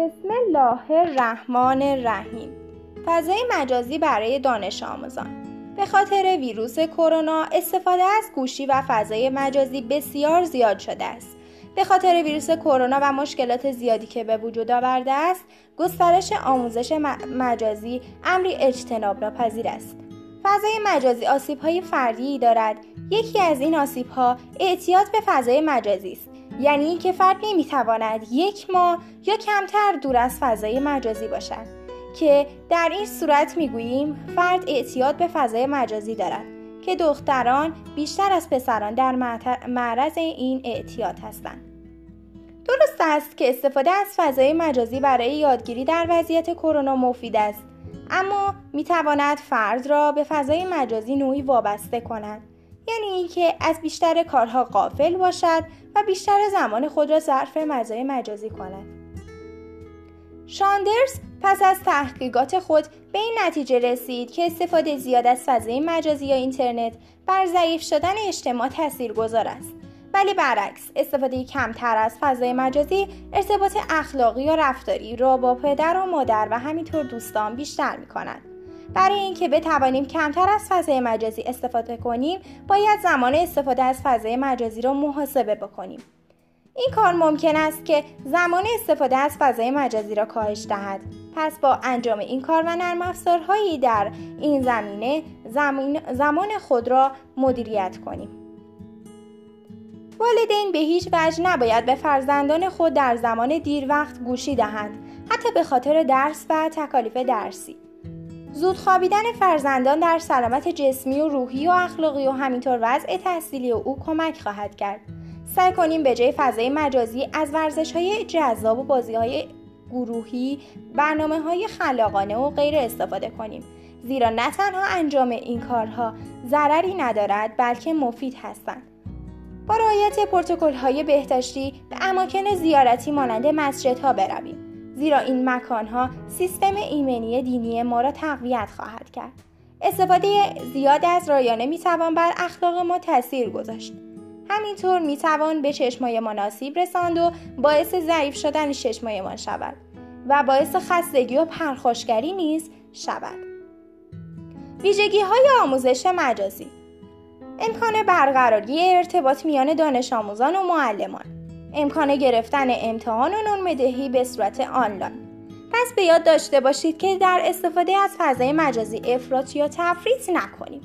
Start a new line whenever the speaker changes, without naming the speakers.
بسم الله الرحمن الرحیم. فضای مجازی برای دانش آموزان. به خاطر ویروس کرونا استفاده از گوشی و فضای مجازی بسیار زیاد شده است. به خاطر ویروس کرونا و مشکلات زیادی که به وجود آورده است گسترش آموزش مجازی امری اجتناب ناپذیر است. فضای مجازی آسیب های فردی دارد. یکی از این آسیب ها اعتیاد به فضای مجازی است. یعنی اینکه فرد نمی‌تواند یک ماه یا کمتر دور از فضای مجازی باشد که در این صورت می‌گوییم فرد اعتیاد به فضای مجازی دارد که دختران بیشتر از پسران در معرض این اعتیاد هستند. درست است که استفاده از فضای مجازی برای یادگیری در وضعیت کرونا مفید است اما می‌تواند فرد را به فضای مجازی نوعی وابسته کند. یعنی اینکه از بیشتر کارها قافل باشد و بیشتر زمان خود را ظرف مزای مجازی کند شاندرز پس از تحقیقات خود به این نتیجه رسید که استفاده زیاد از فضای مجازی یا اینترنت بر ضعیف شدن اجتماع گذار است ولی برعکس استفاده کمتر از فضای مجازی ارتباط اخلاقی یا رفتاری را با پدر و مادر و همینطور دوستان بیشتر می کند. برای اینکه بتوانیم کمتر از فضای مجازی استفاده کنیم باید زمان استفاده از فضای مجازی را محاسبه بکنیم. این کار ممکن است که زمان استفاده از فضای مجازی را کاهش دهد. پس با انجام این کار و نرم افزارهایی در این زمینه زمان خود را مدیریت کنیم. والدین به هیچ وجه نباید به فرزندان خود در زمان دیر وقت گوشی دهند حتی به خاطر درس و تکالیف درسی. زود خوابیدن فرزندان در سلامت جسمی و روحی و اخلاقی و همینطور وضع تحصیلی او کمک خواهد کرد. سعی کنیم به جای فضای مجازی از ورزش های جذاب و بازی های گروهی برنامه های خلاقانه و غیر استفاده کنیم. زیرا نه تنها انجام این کارها ضرری ندارد بلکه مفید هستند. با رعایت پروتکل های بهداشتی به اماکن زیارتی مانند مسجدها برویم. زیرا این مکانها سیستم ایمنی دینی ما را تقویت خواهد کرد. استفاده زیاد از رایانه می‌توان بر اخلاق ما تاثیر گذاشت. همینطور می‌توان به چشمای مناسب رساند و باعث ضعیف شدن چشمایمان شود و باعث خستگی و پرخاشگری نیز شود. ویژگی های آموزش مجازی امکان برقراری ارتباط میان دانش آموزان و معلمان امکان گرفتن امتحان و نون به صورت آنلاین. پس به یاد داشته باشید که در استفاده از فضای مجازی افراط یا تفریط نکنیم.